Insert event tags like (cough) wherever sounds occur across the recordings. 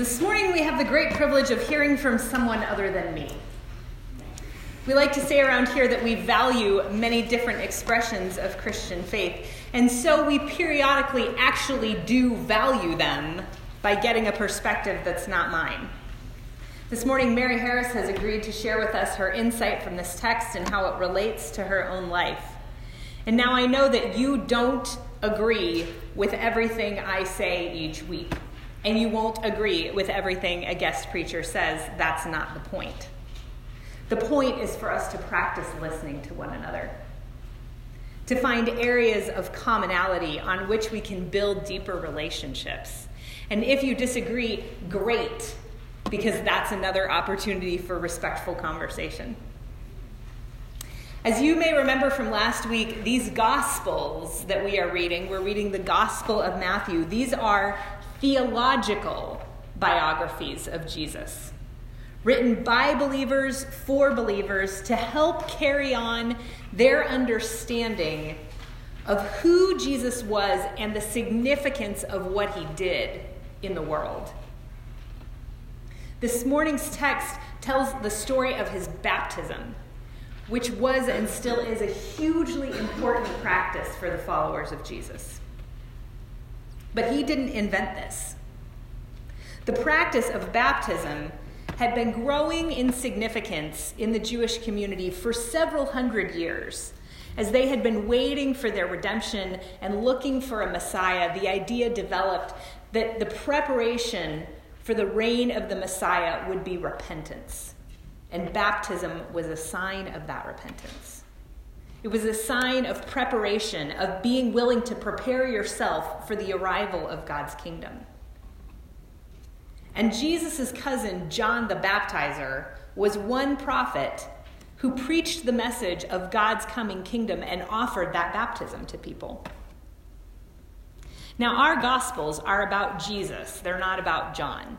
This morning we have the great privilege of hearing from someone other than me. We like to say around here that we value many different expressions of Christian faith, and so we periodically actually do value them by getting a perspective that's not mine. This morning, Mary Harris has agreed to share with us her insight from this text and how it relates to her own life. And now I know that you don't agree with everything I say each week, and you won't agree with everything a guest preacher says. That's not the point. The point is for us to practice listening to one another, to find areas of commonality on which we can build deeper relationships. And if you disagree, great, because that's another opportunity for respectful conversation. As you may remember from last week, these Gospels that we are reading, we're reading the Gospel of Matthew, these are theological biographies of Jesus, written by believers for believers to help carry on their understanding of who Jesus was and the significance of what he did in the world. This morning's text tells the story of his baptism which was and still is a hugely important practice for the followers of Jesus. But he didn't invent this. The practice of baptism had been growing in significance in the Jewish community for several hundred years. As they had been waiting for their redemption and looking for a Messiah, the idea developed that the preparation for the reign of the Messiah would be repentance. And baptism was a sign of that repentance. It was a sign of preparation, of being willing to prepare yourself for the arrival of God's kingdom. And Jesus' cousin, John the Baptizer, was one prophet who preached the message of God's coming kingdom and offered that baptism to people. Now, our Gospels are about Jesus, they're not about John.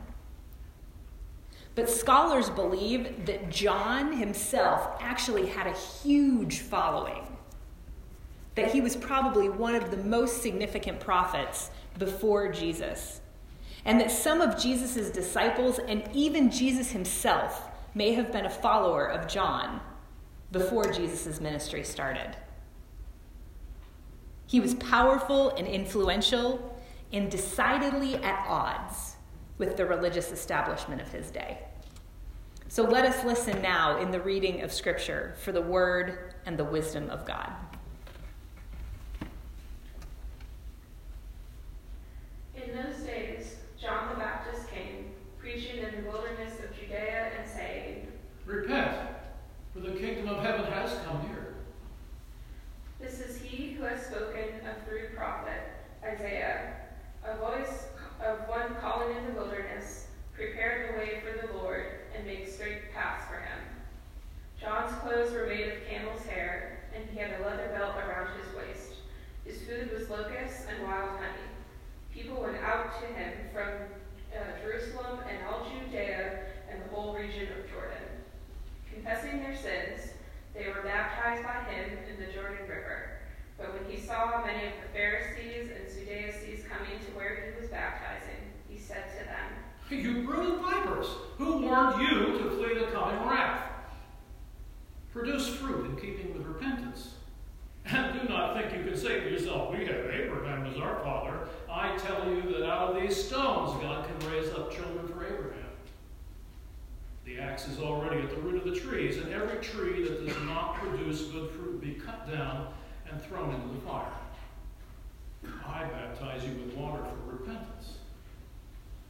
But scholars believe that John himself actually had a huge following, that he was probably one of the most significant prophets before Jesus, and that some of Jesus' disciples and even Jesus himself may have been a follower of John before Jesus' ministry started. He was powerful and influential and decidedly at odds with the religious establishment of his day. So let us listen now in the reading of Scripture for the word and the wisdom of God. In those days, John the Baptist came, preaching in the wilderness of Judea and saying, Repent, for the kingdom of heaven has come near. This is he who has spoken of through prophet Isaiah, a voice of one calling in the wilderness, prepare the way for the Lord, and make straight paths for him. John's clothes were made of camel's hair, and he had a leather belt around his waist. His food was locusts and wild honey. People went out to him from uh, Jerusalem and all Judea and the whole region of Jordan. Confessing their sins, they were baptized by him in the Jordan River. But when he saw many of the Pharisees and Sadducees coming to where he was baptizing, he said to them, You brood of vipers, who warned you to flee the coming wrath? Produce fruit in keeping with repentance. And do not think you can say to yourself, We have Abraham as our father. I tell you that out of these stones God can raise up children for Abraham. The axe is already at the root of the trees, and every tree that does not produce good fruit be cut down and thrown into the fire. I baptize you with water for repentance.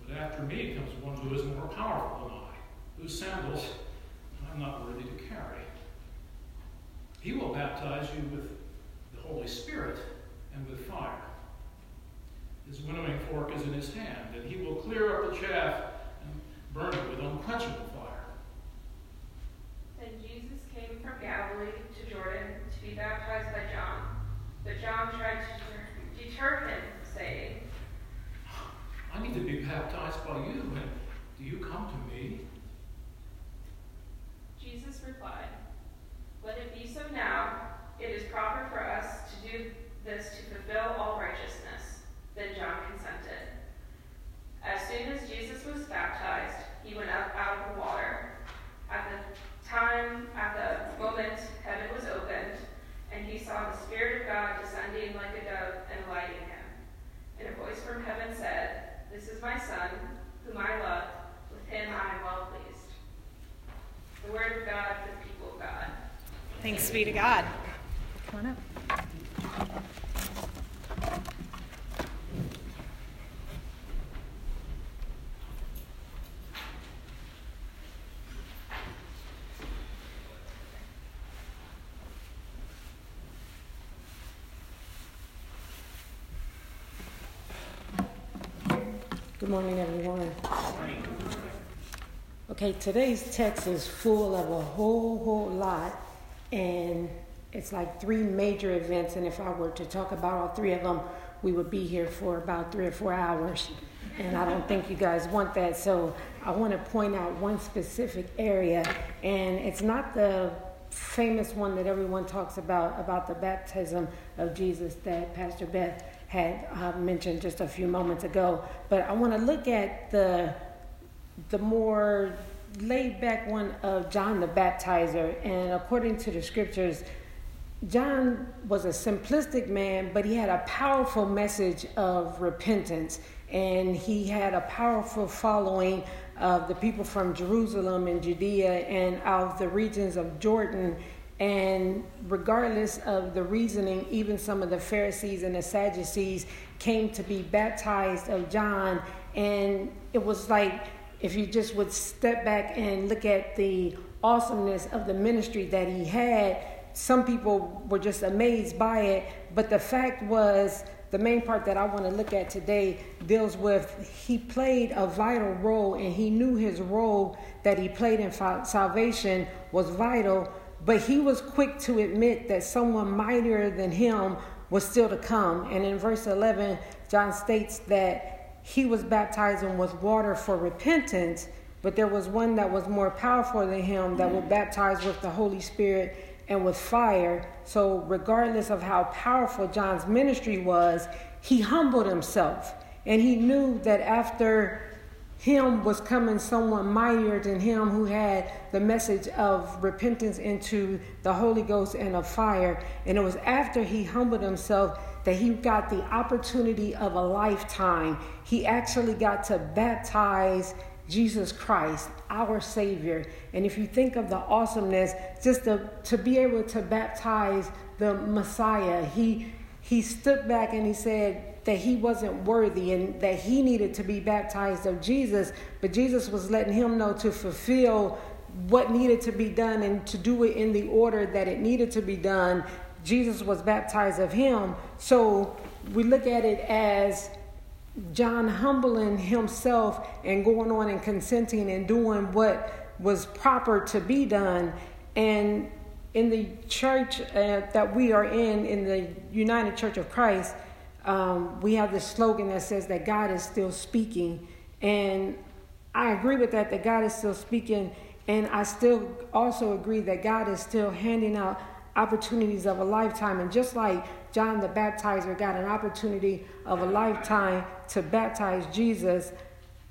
But after me comes one who is more powerful than I, whose sandals I'm not worthy to carry. He will baptize you with the Holy Spirit and with fire. His winnowing fork is in his hand, and he will clear up the chaff and burn it with unquenchable fire. Then Jesus came from Galilee to Jordan to be baptized by John. But John tried to deter him, saying, I need to be baptized by you, and do you come to me? Jesus replied, Let it be so now. It is proper for us to do this to Heaven and said, This is my son, whom I love. With him I am well pleased. The word of God for the people of God. Thanks be to God. Come on up. Morning, everyone. Okay, today's text is full of a whole, whole lot, and it's like three major events. And if I were to talk about all three of them, we would be here for about three or four hours. And I don't think you guys want that. So I want to point out one specific area, and it's not the famous one that everyone talks about about the baptism of Jesus that Pastor Beth had uh, mentioned just a few moments ago. But I want to look at the the more laid back one of John the Baptizer. And according to the scriptures, John was a simplistic man, but he had a powerful message of repentance. And he had a powerful following of the people from Jerusalem and Judea and of the regions of Jordan and regardless of the reasoning, even some of the Pharisees and the Sadducees came to be baptized of John. And it was like if you just would step back and look at the awesomeness of the ministry that he had, some people were just amazed by it. But the fact was, the main part that I want to look at today deals with he played a vital role and he knew his role that he played in salvation was vital but he was quick to admit that someone mightier than him was still to come. And in verse 11, John states that he was baptizing with water for repentance, but there was one that was more powerful than him that would baptize with the Holy Spirit and with fire. So, regardless of how powerful John's ministry was, he humbled himself. And he knew that after him was coming someone mightier than him who had the message of repentance into the Holy Ghost and of fire. And it was after he humbled himself that he got the opportunity of a lifetime. He actually got to baptize Jesus Christ, our Savior. And if you think of the awesomeness, just to, to be able to baptize the Messiah, he he stood back and he said, that he wasn't worthy and that he needed to be baptized of Jesus, but Jesus was letting him know to fulfill what needed to be done and to do it in the order that it needed to be done. Jesus was baptized of him. So we look at it as John humbling himself and going on and consenting and doing what was proper to be done. And in the church uh, that we are in, in the United Church of Christ, um, we have this slogan that says that God is still speaking. And I agree with that, that God is still speaking. And I still also agree that God is still handing out opportunities of a lifetime. And just like John the Baptizer got an opportunity of a lifetime to baptize Jesus,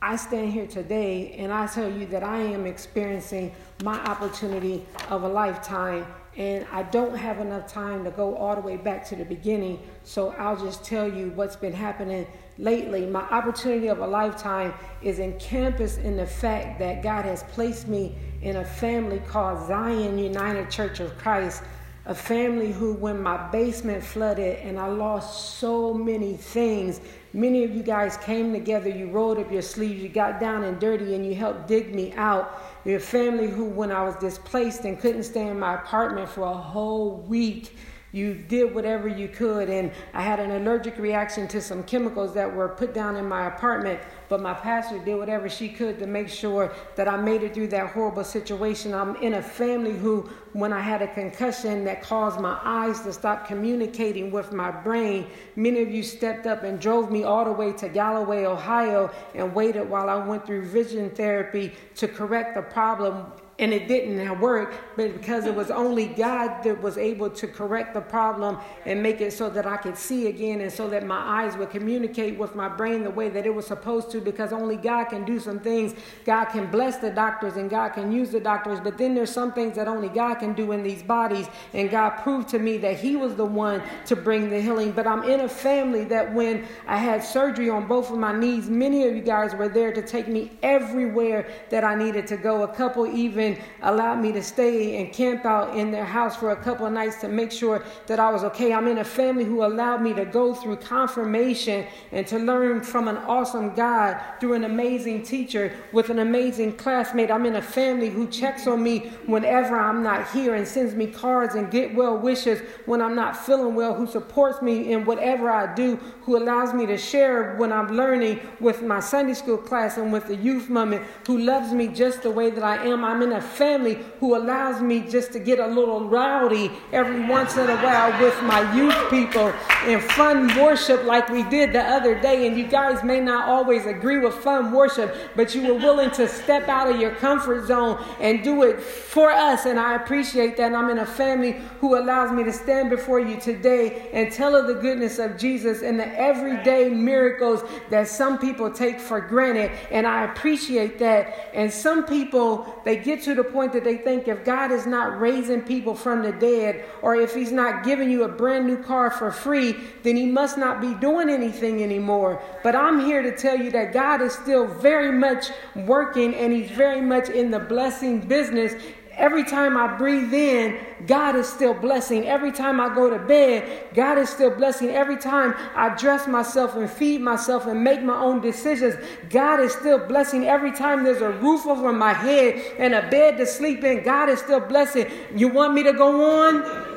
I stand here today and I tell you that I am experiencing my opportunity of a lifetime and I don't have enough time to go all the way back to the beginning, so I'll just tell you what's been happening lately. My opportunity of a lifetime is encompassed in the fact that God has placed me in a family called Zion United Church of Christ, a family who, when my basement flooded and I lost so many things, many of you guys came together, you rolled up your sleeves, you got down and dirty, and you helped dig me out. Your family who, when I was displaced and couldn't stay in my apartment for a whole week, you did whatever you could. And I had an allergic reaction to some chemicals that were put down in my apartment but my pastor did whatever she could to make sure that I made it through that horrible situation. I'm in a family who, when I had a concussion that caused my eyes to stop communicating with my brain, many of you stepped up and drove me all the way to Galloway, Ohio, and waited while I went through vision therapy to correct the problem and it didn't work, but because it was only God that was able to correct the problem and make it so that I could see again and so that my eyes would communicate with my brain the way that it was supposed to, because only God can do some things. God can bless the doctors and God can use the doctors, but then there's some things that only God can do in these bodies. And God proved to me that He was the one to bring the healing. But I'm in a family that when I had surgery on both of my knees, many of you guys were there to take me everywhere that I needed to go. A couple even allowed me to stay and camp out in their house for a couple of nights to make sure that I was okay. I'm in a family who allowed me to go through confirmation and to learn from an awesome God through an amazing teacher with an amazing classmate. I'm in a family who checks on me whenever I'm not here and sends me cards and get well wishes when I'm not feeling well, who supports me in whatever I do, who allows me to share when I'm learning with my Sunday school class and with the youth moment, who loves me just the way that I am. I'm in a family who allows me just to get a little rowdy every once in a while with my youth people and fun worship like we did the other day. And you guys may not always agree with fun worship, but you were willing to step out of your comfort zone and do it for us. And I appreciate that. And I'm in a family who allows me to stand before you today and tell of the goodness of Jesus and the everyday miracles that some people take for granted. And I appreciate that. And some people, they get to the point that they think if God is not raising people from the dead or if He's not giving you a brand new car for free, then He must not be doing anything anymore. But I'm here to tell you that God is still very much working and He's very much in the blessing business. Every time I breathe in, God is still blessing. Every time I go to bed, God is still blessing. Every time I dress myself and feed myself and make my own decisions, God is still blessing. Every time there's a roof over my head and a bed to sleep in, God is still blessing. You want me to go on?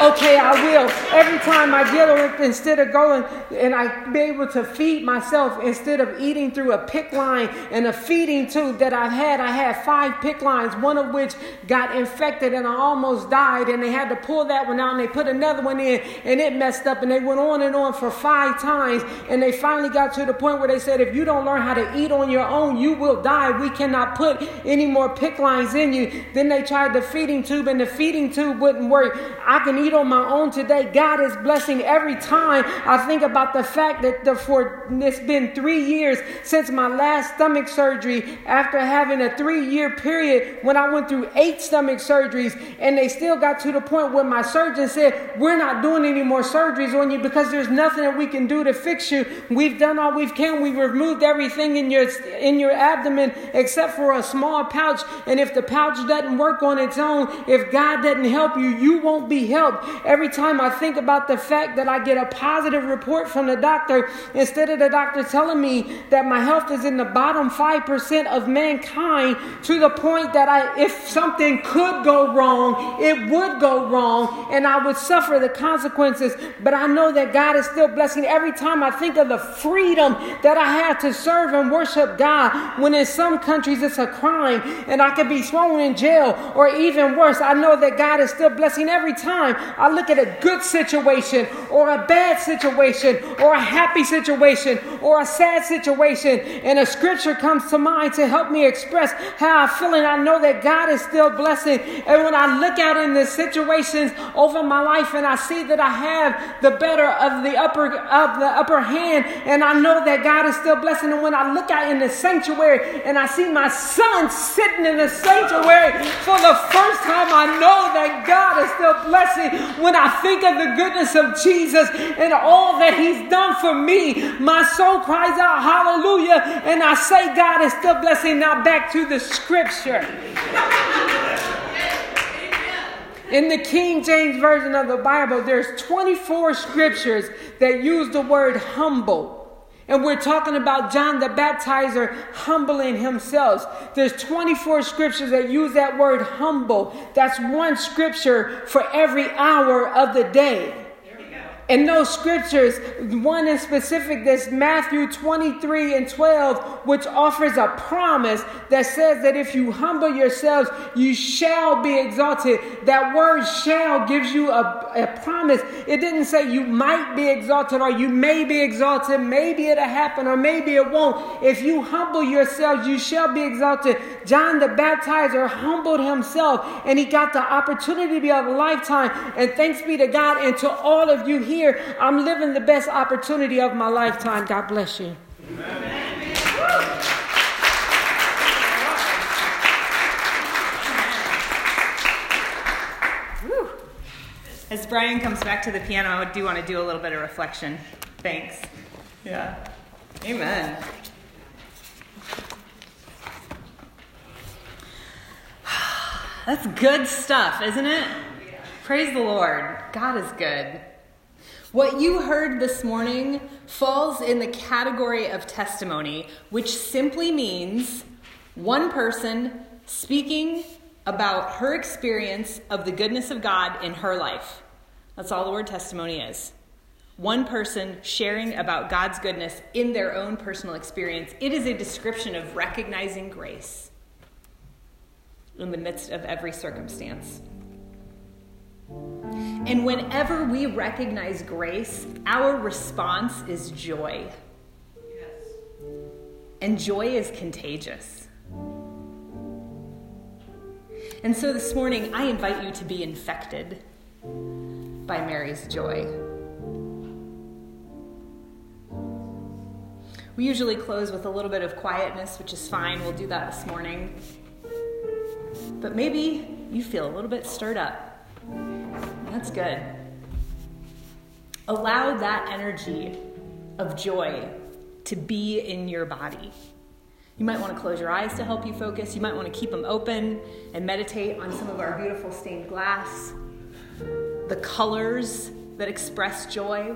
Okay, I will. Every time I get up, instead of going and I be able to feed myself instead of eating through a PICC line and a feeding tube that I've had, I had five PICC lines, one of which got infected and I almost died. And they had to pull that one out and they put another one in and it messed up. And they went on and on for five times. And they finally got to the point where they said, if you don't learn how to eat on your own, you will die. We cannot put any more PICC lines in you. Then they tried the feeding tube and the feeding tube wouldn't work. I can eat on my own today. God is blessing every time I think about the fact that the, for it's been three years since my last stomach surgery after having a three year period when I went through eight stomach surgeries and they still got to the point where my surgeon said, We're not doing any more surgeries on you because there's nothing that we can do to fix you. We've done all we can. We've removed everything in your in your abdomen except for a small pouch. And if the pouch doesn't work on its own, if God doesn't help you, you won't be helped. Every time I think about the fact that I get a positive report from the doctor, instead of the doctor telling me that my health is in the bottom 5% of mankind to the point that I, if something could go wrong, it would go wrong and I would suffer the consequences. But I know that God is still blessing. Every time I think of the freedom that I have to serve and worship God, when in some countries it's a crime and I could be thrown in jail or even worse, I know that God is still blessing every time I look at a good situation or a bad situation or a happy situation or a sad situation, and a scripture comes to mind to help me express how I'm feeling. I know that God is still blessing. And when I look out in the situations over my life and I see that I have the better of the upper of the upper hand, and I know that God is still blessing. And when I look out in the sanctuary and I see my son sitting in the sanctuary for the first time, I know that God is still blessing when I think of the goodness of Jesus and all that He's done for me, my soul cries out, Hallelujah. And I say, God is still blessing. Now back to the scripture. In the King James Version of the Bible, there's 24 scriptures that use the word humble. And we're talking about John the Baptizer humbling himself. There's 24 scriptures that use that word humble. That's one scripture for every hour of the day. And those scriptures, one in specific, that's Matthew 23 and 12, which offers a promise that says that if you humble yourselves, you shall be exalted. That word shall gives you a, a promise. It didn't say you might be exalted or you may be exalted. Maybe it'll happen or maybe it won't. If you humble yourselves, you shall be exalted. John the Baptizer humbled himself and he got the opportunity of a lifetime. And thanks be to God and to all of you here here, I'm living the best opportunity of my lifetime. God bless you. Amen. As Brian comes back to the piano, I do want to do a little bit of reflection. Thanks. Yeah. Amen. (sighs) That's good stuff, isn't it? Praise the Lord. God is good. What you heard this morning falls in the category of testimony, which simply means one person speaking about her experience of the goodness of God in her life. That's all the word testimony is. One person sharing about God's goodness in their own personal experience. It is a description of recognizing grace in the midst of every circumstance. And whenever we recognize grace, our response is joy. Yes. And joy is contagious. And so this morning, I invite you to be infected by Mary's joy. We usually close with a little bit of quietness, which is fine. We'll do that this morning. But maybe you feel a little bit stirred up. That's good. Allow that energy of joy to be in your body. You might want to close your eyes to help you focus. You might want to keep them open and meditate on some of our beautiful stained glass, the colors that express joy.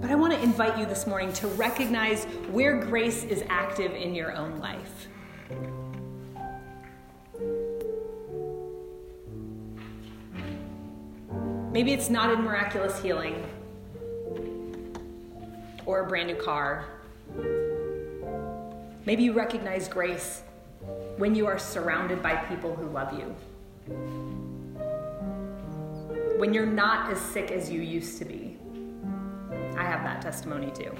But I want to invite you this morning to recognize where grace is active in your own life. Maybe it's not in miraculous healing or a brand new car. Maybe you recognize grace when you are surrounded by people who love you. When you're not as sick as you used to be. I have that testimony too.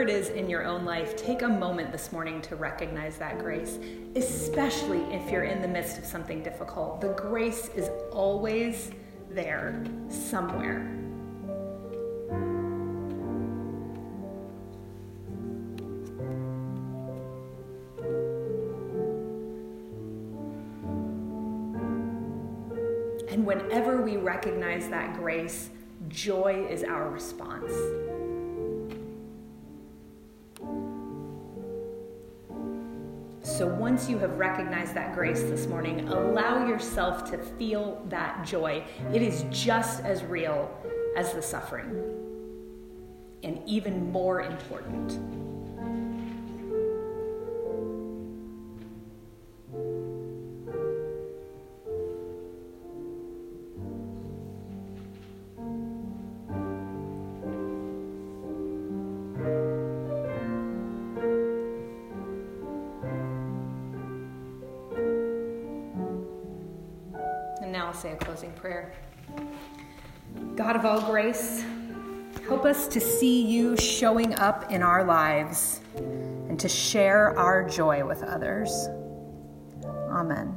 Whatever it is in your own life, take a moment this morning to recognize that grace, especially if you're in the midst of something difficult. The grace is always there somewhere. And whenever we recognize that grace, joy is our response. Once you have recognized that grace this morning, allow yourself to feel that joy. It is just as real as the suffering, and even more important. Say a closing prayer. God of all grace, help us to see you showing up in our lives and to share our joy with others. Amen.